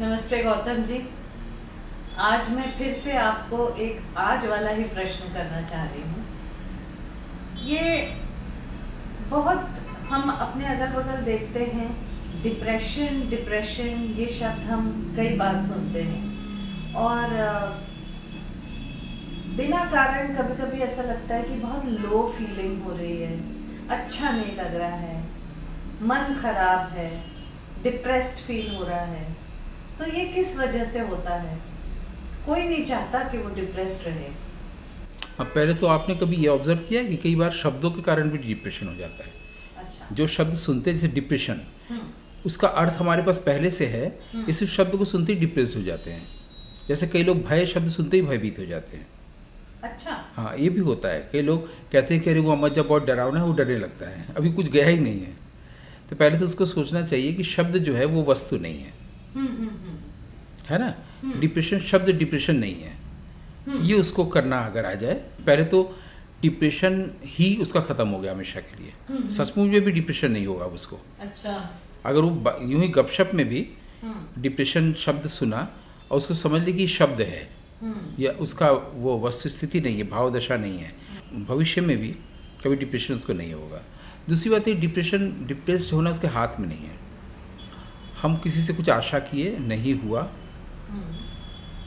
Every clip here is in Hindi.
नमस्ते गौतम जी। आज मैं फिर से आपको एक आज वाला ही प्रश्न करना चाह रही हूँ। ये बहुत हम अपने अगल बगल देखते हैं डिप्रेशन डिप्रेशन ये शब्द हम कई बार सुनते हैं। और बिना कारण कभी कभी ऐसा लगता है कि बहुत लो फीलिंग हो रही है अच्छा नहीं लग रहा है, मन खराब है डिप्रेस्ड फील हो रहा है। तो ये किस वजह से होता है? कोई नहीं चाहता कि वो डिप्रेस्ड रहे। अब पहले तो आपने कभी ये ऑब्ज़र्व किया कि कई बार शब्दों के कारण भी डिप्रेशन हो जाता है? अच्छा। जो शब्द सुनते हैं जैसे डिप्रेशन हम्म, उसका अर्थ हमारे पास पहले से है हम्म। इस शब्द को सुनते ही डिप्रेस हो जाते हैं। जैसे कई लोग भय शब्द सुनते ही भयभीत हो जाते हैं। अच्छा। हाँ ये भी होता है। कई लोग कहते हैं कि अरे वो अम्मा जब बहुत डरावना है वो डरने लगता है। अभी कुछ गया ही नहीं है। तो पहले तो उसको सोचना चाहिए कि शब्द जो है वो वस्तु नहीं है। हम्म। है ना? डिप्रेशन शब्द डिप्रेशन नहीं है। हम्म। ये उसको करना अगर आ जाए पहले तो डिप्रेशन ही उसका ख़त्म हो गया हमेशा के लिए। हम्म। सचमुच में भी डिप्रेशन नहीं होगा उसको। अच्छा। अगर वो यूँ ही गपशप में भी हम्म। डिप्रेशन शब्द सुना और उसको समझ ली कि शब्द है हम्म। या उसका वो वस्तु स्थिति नहीं है भाव दशा नहीं है भविष्य में भी कभी डिप्रेशन उसको नहीं होगा। दूसरी बात ये डिप्रेशन डिप्रेस्ड होना उसके हाथ में नहीं है। हम किसी से कुछ आशा किए नहीं हुआ हम्म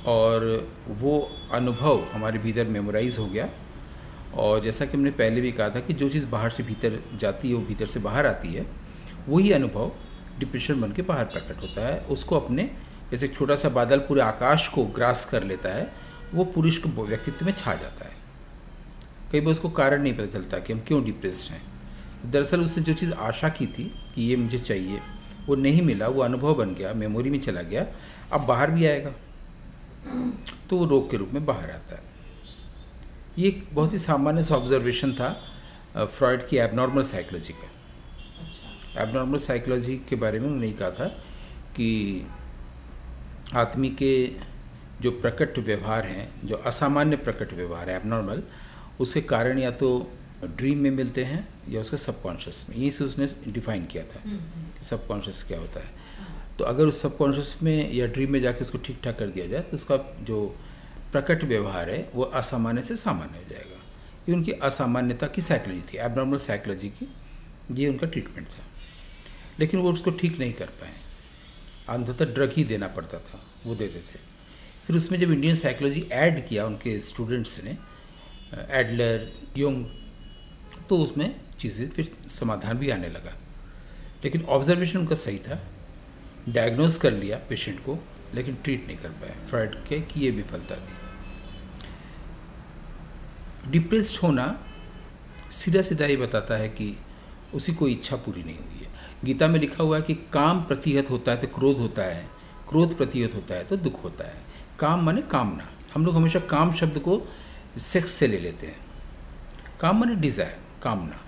और वो अनुभव हमारे भीतर मेमोराइज हो गया। और जैसा कि हमने पहले भी कहा था कि जो चीज़ बाहर से भीतर जाती है, वो भीतर से बाहर आती है, वही अनुभव डिप्रेशन बन के बाहर प्रकट होता है। उसको अपने, जैसे छोटा सा बादल पूरे आकाश को ग्रास कर लेता है, वो पुरुष को व्यक्तित्व में छा जाता है। कई बार उसको कारण नहीं पता चलता कि हम क्यों डिप्रेस्ड हैं। दरअसल उसने जो चीज़ आशा की थी कि ये मुझे चाहिए वो नहीं मिला वो अनुभव बन गया मेमोरी में चला गया अब बाहर भी आएगा। तो वो रोग के रूप में बाहर आता है। ये एक बहुत ही सामान्य सा ऑब्जर्वेशन था फ्रॉयड की एबनॉर्मल साइकोलॉजी का। अच्छा। एबनॉर्मल साइकोलॉजी के बारे में उन्होंने कहा था कि आदमी के जो प्रकट व्यवहार हैं जो असामान्य प्रकट व्यवहार है एबनॉर्मल उसके कारण या तो ड्रीम में मिलते हैं या उसके सबकॉन्शियस में। यही से उसने डिफाइन किया था हम्म हम्म। कि सबकॉन्शियस क्या होता है। तो अगर उस सबकॉन्शियस में या ड्रीम में जाके उसको ठीक ठाक कर दिया जाए तो उसका जो प्रकट व्यवहार है वो असामान्य से सामान्य हो जाएगा। ये उनकी असामान्यता की साइकोलॉजी थी एबनॉर्मल साइकोलॉजी की ये उनका ट्रीटमेंट था। लेकिन वो उसको ठीक नहीं कर पाए। अंततः ड्रग ही देना पड़ता था वो देते थे। फिर उसमें जब इंडियन साइकोलॉजी ऐड किया उनके स्टूडेंट्स ने एडलर योंग तो उसमें चीज़ें फिर समाधान भी आने लगा। लेकिन ऑब्जर्वेशन उनका सही था। डायग्नोज कर लिया पेशेंट को, लेकिन ट्रीट नहीं कर पाए फ्रॉइड के की ये विफलता थी। डिप्रेस्ड होना सीधा सीधा ये बताता है कि उसी को इच्छा पूरी नहीं हुई है। गीता में लिखा हुआ है कि काम प्रतिहत होता है तो क्रोध होता है। क्रोध प्रतिहत होता है तो दुख होता है। काम माने कामना। हम लोग हमेशा काम शब्द को सेक्स से ले लेते हैं। काम माने डिज़ायर कामना।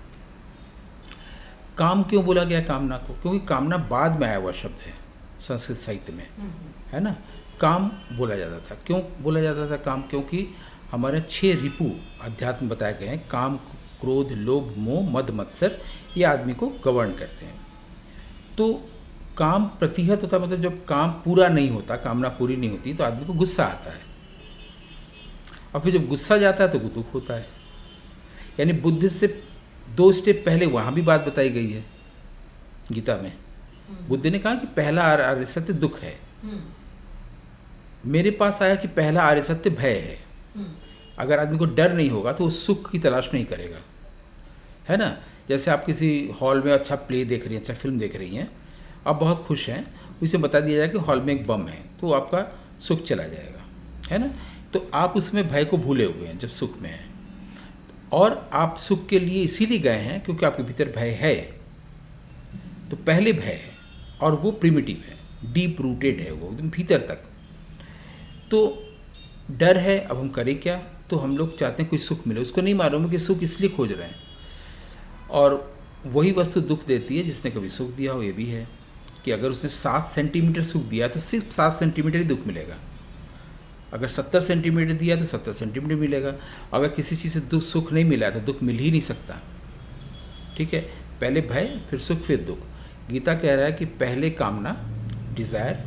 काम क्यों बोला गया कामना को? क्योंकि कामना बाद में आया हुआ शब्द है संस्कृत साहित्य में। हम्म है ना? काम बोला जाता था। क्यों बोला जाता था काम? क्योंकि हमारे छह रिपु अध्यात्म बताए गए हैं काम क्रोध लोभ मोह मद मत्सर ये आदमी को गवर्न करते हैं। तो काम प्रतिहत होता मतलब जब काम पूरा नहीं होता कामना पूरी नहीं होती तो आदमी को गुस्सा आता है। और फिर जब गुस्सा जाता है तो दुख होता है। यानी बुद्ध से दो स्टेप पहले वहाँ भी बात बताई गई है गीता में। बुद्ध ने कहा कि पहला आर्य आर्य सत्य दुख है। हम्म। मेरे पास आया कि पहला आर्य सत्य भय है। हम्म। अगर आदमी को डर नहीं होगा तो वो सुख की तलाश नहीं करेगा। है ना? जैसे आप किसी हॉल में अच्छा प्ले देख रही हैं अच्छा फ़िल्म देख रही हैं आप बहुत खुश हैं उसे बता दिया जाए कि हॉल में एक बम है तो आपका सुख चला जाएगा। है ना? तो आप उसमें भय को भूले हुए हैं जब सुख में हैं। और आप सुख के लिए इसीलिए गए हैं क्योंकि आपके भीतर भय है। तो पहले भय है और वो प्रिमिटिव है डीप रूटेड है वो, एकदम भीतर तक। तो डर है, अब हम करें क्या? तो हम लोग चाहते हैं कोई सुख मिले। उसको नहीं मालूम है कि सुख इसलिए खोज रहे हैं। और वही वस्तु दुख देती है, जिसने कभी सुख दिया हो, ये भी है कि अगर उसने सात सेंटीमीटर सुख दिया तो सिर्फ़ सात सेंटीमीटर ही दुख मिलेगा। अगर सत्तर सेंटीमीटर दिया तो सत्तर सेंटीमीटर मिलेगा। अगर किसी चीज़ से दुख, सुख नहीं मिला तो दुख मिल ही नहीं सकता। ठीक है? पहले भय, फिर सुख, फिर दुख। गीता कह रहा है कि पहले कामना डिज़ायर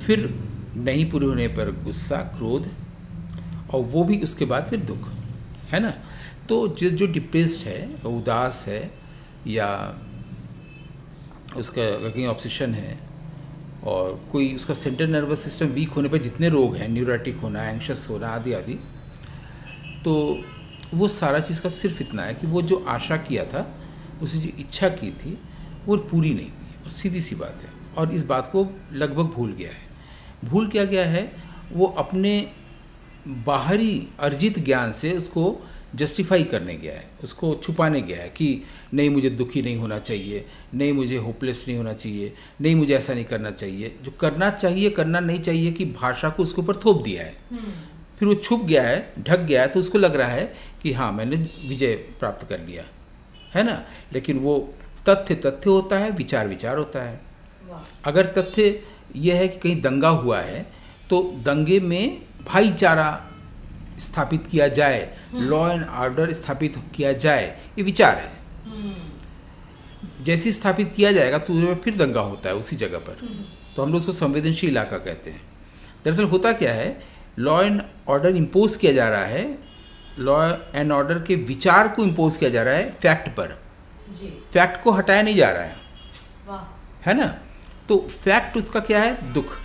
फिर नहीं पूरे होने पर गुस्सा, क्रोध, और वो भी उसके बाद फिर दुख। है ना? तो जो जो डिप्रेस्ड है, उदास है, या उसका कहीं ऑप्शन है और कोई उसका सेंट्रल नर्वस सिस्टम वीक होने पर जितने रोग हैं न्यूरोटिक होना एंक्शस होना आदि आदि तो वो सारा चीज़ का सिर्फ़ इतना है कि वो जो आशा किया था, उसे जो इच्छा की थी, वो पूरी नहीं हुई। और सीधी सी बात है। और इस बात को लगभग भूल गया है। भूल क्या गया है? वो अपने बाहरी अर्जित ज्ञान से उसको जस्टिफाई करने गया है उसको छुपाने गया है कि नहीं मुझे दुखी नहीं होना चाहिए नहीं मुझे होपलेस नहीं होना चाहिए नहीं मुझे ऐसा नहीं करना चाहिए। जो करना चाहिए करना नहीं चाहिए कि भाषा को उसके ऊपर थोप दिया है। फिर वो छुप गया है ढक गया है तो उसको लग रहा है कि हाँ मैंने विजय प्राप्त कर लिया। है ना? लेकिन वो तथ्य तथ्य होता है विचार विचार होता है। अगर तथ्य यह है कि कहीं दंगा हुआ है तो दंगे में भाईचारा स्थापित किया जाए लॉ एंड ऑर्डर स्थापित किया जाए ये विचार है। जैसे स्थापित किया जाएगा तो फिर दंगा होता है उसी जगह पर। तो हम लोग उसको संवेदनशील इलाका कहते हैं। दरअसल होता क्या है लॉ एंड ऑर्डर इम्पोज किया जा रहा है लॉ एंड ऑर्डर के विचार को इम्पोज किया जा रहा है फैक्ट पर। फैक्ट को हटाया नहीं जा रहा है। है ना? तो फैक्ट उसका क्या है? दुख।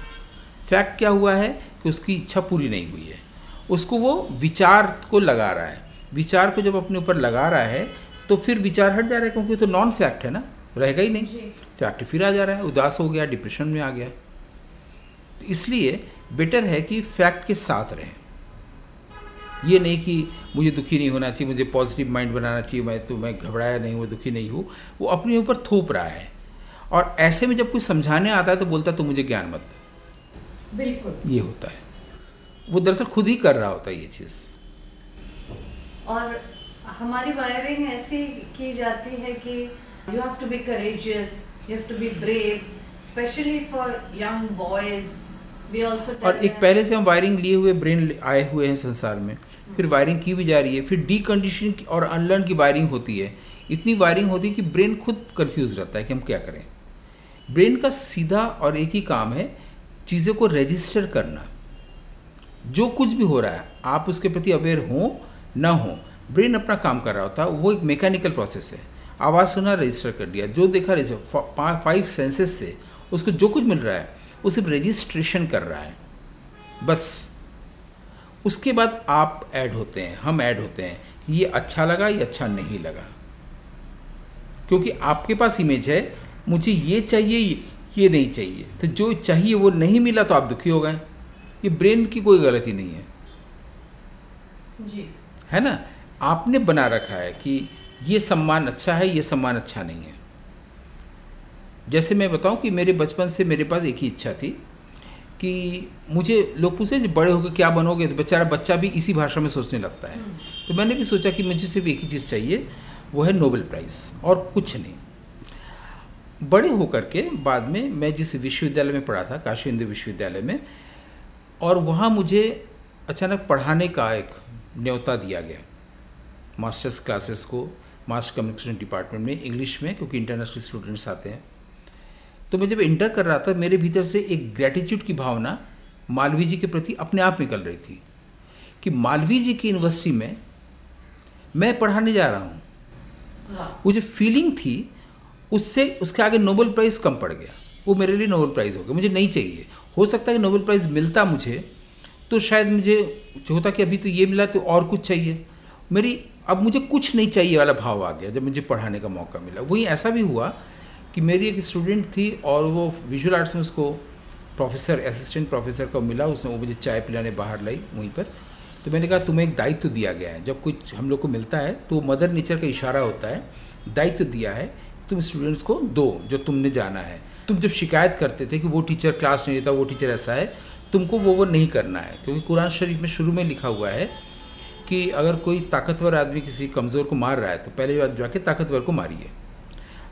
फैक्ट क्या हुआ है? कि उसकी इच्छा पूरी नहीं हुई है। उसको वो विचार को लगा रहा है। विचार को जब अपने ऊपर लगा रहा है तो फिर विचार हट जा रहा है क्योंकि तो नॉन फैक्ट है ना रहेगा ही नहीं। फैक्ट फिर आ जा रहा है उदास हो गया डिप्रेशन में आ गया। तो इसलिए बेटर है कि फैक्ट के साथ रहें। ये नहीं कि मुझे दुखी नहीं होना चाहिए मुझे पॉजिटिव माइंड बनाना चाहिए मैं तो मैं घबराया नहीं हूँ दुखी नहीं हूँ। वो अपने ऊपर थोप रहा है। और ऐसे में जब कोई समझाने आता है तो बोलता तो मुझे ज्ञान मत दो। बिल्कुल। ये होता है। वो दरअसल खुद ही कर रहा होता है ये चीज़। और हमारी वायरिंग ऐसी की जाती है कि you have to be courageous you have to be brave especially for young boys और एक पहले से हम वायरिंग लिए हुए ब्रेन आए हुए हैं संसार में फिर वायरिंग की भी जा रही है फिर डी कंडीशनिंग और अनलर्न की वायरिंग होती है। इतनी वायरिंग होती है कि ब्रेन खुद कंफ्यूज रहता है कि हम क्या करें। ब्रेन का सीधा और एक ही काम है चीज़ों को रजिस्टर करना। जो कुछ भी हो रहा है, आप उसके प्रति अवेयर हो, ना हो ब्रेन अपना काम कर रहा होता है वो एक मैकेनिकल प्रोसेस है। आवाज़ सुना रजिस्टर कर दिया, जो देखा रजिस्टर फाइव सेंसेस से, उसको जो कुछ मिल रहा है, वो सिर्फ़ रजिस्ट्रेशन कर रहा है। बस। उसके बाद आप ऐड होते हैं, हम ऐड होते हैं, ये अच्छा लगा, ये अच्छा नहीं लगा। क्योंकि आपके पास इमेज है, मुझे ये चाहिए, ये नहीं चाहिए। तो जो चाहिए वो नहीं मिला तो आप दुखी हो गए। ये ब्रेन की कोई गलती नहीं है। जी। है ना? आपने बना रखा है कि ये सम्मान अच्छा है ये सम्मान अच्छा नहीं है। जैसे मैं बताऊँ कि मेरे बचपन से मेरे पास एक ही इच्छा थी कि मुझे लोग पूछे जब बड़े होकर क्या बनोगे? तो बेचारा बच्चा भी इसी भाषा में सोचने लगता है। हम्म। तो मैंने भी सोचा कि मुझे सिर्फ़ एक ही चीज़ चाहिए वो है नोबेल प्राइज़ और कुछ नहीं। बड़े होकर के बाद में मैं जिस विश्वविद्यालय में पढ़ा था काशी हिंदू विश्वविद्यालय में और वहाँ मुझे अचानक पढ़ाने का एक न्योता दिया गया। मास्टर्स क्लासेस को मास कम्युनिकेशन डिपार्टमेंट में, इंग्लिश में, क्योंकि इंटरनेशनल स्टूडेंट्स आते हैं। तो मैं जब इंटर कर रहा था, मेरे भीतर से एक ग्रेटिट्यूड की भावना मालवी जी के प्रति अपने आप निकल रही थी कि मालवी जी की यूनिवर्सिटी में मैं पढ़ाने जा रहा हूँ। वो जो फीलिंग थी, उससे उसके आगे नोबल प्राइज़ कम पड़ गया। वो मेरे लिए नोबल प्राइज़ हो गया। मुझे नहीं चाहिए। हो सकता है कि नोबेल प्राइज़ मिलता मुझे तो शायद मुझे जो होता कि अभी तो ये मिला तो और कुछ चाहिए। मेरी, अब मुझे कुछ नहीं चाहिए वाला भाव आ गया जब मुझे पढ़ाने का मौका मिला। वही ऐसा भी हुआ कि मेरी एक स्टूडेंट थी और वो विजुअल आर्ट्स में उसको प्रोफेसर असिस्टेंट प्रोफेसर को मिला, उसने वो मुझे चाय पिलाने बाहर लाई वहीं पर। तो मैंने कहा, तुम्हें एक दायित्व दिया गया है। जब कुछ हम लोग को मिलता है तो मदर नेचर का इशारा होता है, दायित्व दिया है तुम स्टूडेंट्स को दो जो तुमने जाना है। तुम जब शिकायत करते थे कि वो टीचर क्लास नहीं लेता वो टीचर ऐसा है तुमको वो वो नहीं करना है। क्योंकि कुरान शरीफ में शुरू में लिखा हुआ है कि अगर कोई ताकतवर आदमी किसी कमज़ोर को मार रहा है तो पहले जाके ताकतवर को मारिए।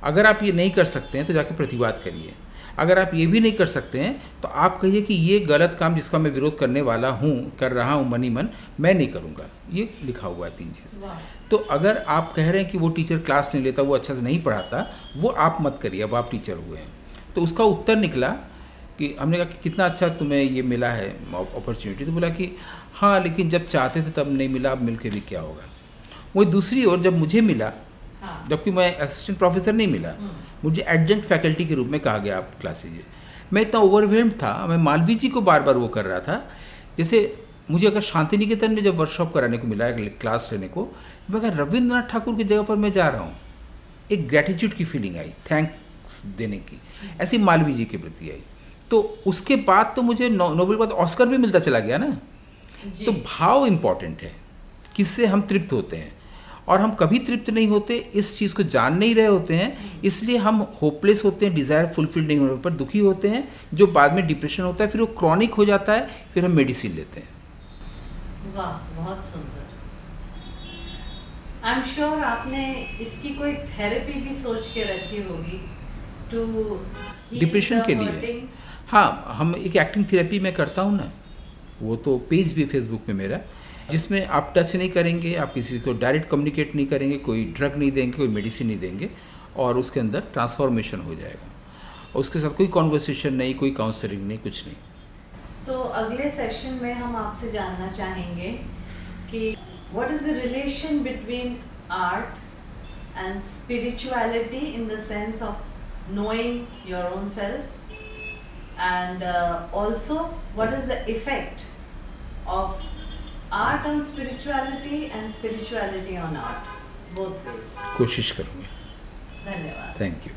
अगर आप ये नहीं कर सकते हैं तो जाके प्रतिवाद करिए। अगर आप ये भी नहीं कर सकते हैं तो आप कहिए कि ये गलत काम जिसका मैं विरोध करने वाला हूँ कर रहा हूँ मनी मन मैं नहीं करूँगा। ये लिखा हुआ है तीन चीज़। तो अगर आप कह रहे हैं कि वो टीचर क्लास नहीं लेता वो अच्छा से नहीं पढ़ाता वो आप मत करिए अब आप टीचर हुए हैं। तो उसका उत्तर निकला कि हमने कहा कि कितना अच्छा तुम्हें ये मिला है अपॉर्चुनिटी तो बोला कि हाँ लेकिन जब चाहते थे तब नहीं मिला अब मिल के भी क्या होगा? वही दूसरी ओर जब मुझे मिला हाँ। जबकि मैं असिस्टेंट प्रोफेसर नहीं मिला हम्म, मुझे एडजेंट फैकल्टी के रूप में कहा गया आप क्लास लीजिए। मैं इतना ओवरवेल्ड था मैं मालवी जी को बार बार वो कर रहा था। जैसे मुझे अगर शांति निकेतन में जब वर्कशॉप कराने को मिला क्लास लेने को मैं कहा रविंद्रनाथ ठाकुर की जगह पर मैं जा रहा हूँ। एक ग्रेटिट्यूड की फीलिंग आई। थैंक्स देने की। ऐसी मालवी जी के प्रति आई। तो उसके बाद तो मुझे नो, नोबेल बाद ऑस्कर भी मिलता चला गया ना? तो भाव इंपॉर्टेंट है किससे हम तृप्त होते हैं। और हम कभी तृप्त नहीं होते इस चीज़ को जान नहीं रहे होते हैं इसलिए हम होपलेस होते हैं डिज़ायर फुलफिल नहीं होने पर दुखी होते हैं जो बाद में डिप्रेशन होता है फिर वो क्रॉनिक हो जाता है फिर हम मेडिसिन लेते हैं। वाह बहुत सुंदर। आई एम श्योर आपने इसकी कोई थेरेपी भी सोच के रखी होगी। डिप्रेशन के लिए। हाँ हम एक एक्टिंग थेरेपी मैं करता हूँ ना वो तो पेज भी फेसबुक में मेरा जिसमें आप टच नहीं करेंगे आप किसी को डायरेक्ट कम्युनिकेट नहीं करेंगे कोई ड्रग नहीं देंगे कोई मेडिसिन नहीं देंगे और उसके अंदर ट्रांसफॉर्मेशन हो जाएगा। उसके साथ कोई कॉन्वर्सेशन नहीं कोई काउंसलिंग नहीं कुछ नहीं। तो अगले सेशन में हम आपसे जानना चाहेंगे कि what is the relation between art and spirituality in the sense of knowing own self and uh, also what is the effect of art on spirituality and spirituality on art both ways कोशिश करूँगी धन्यवाद थैंक यू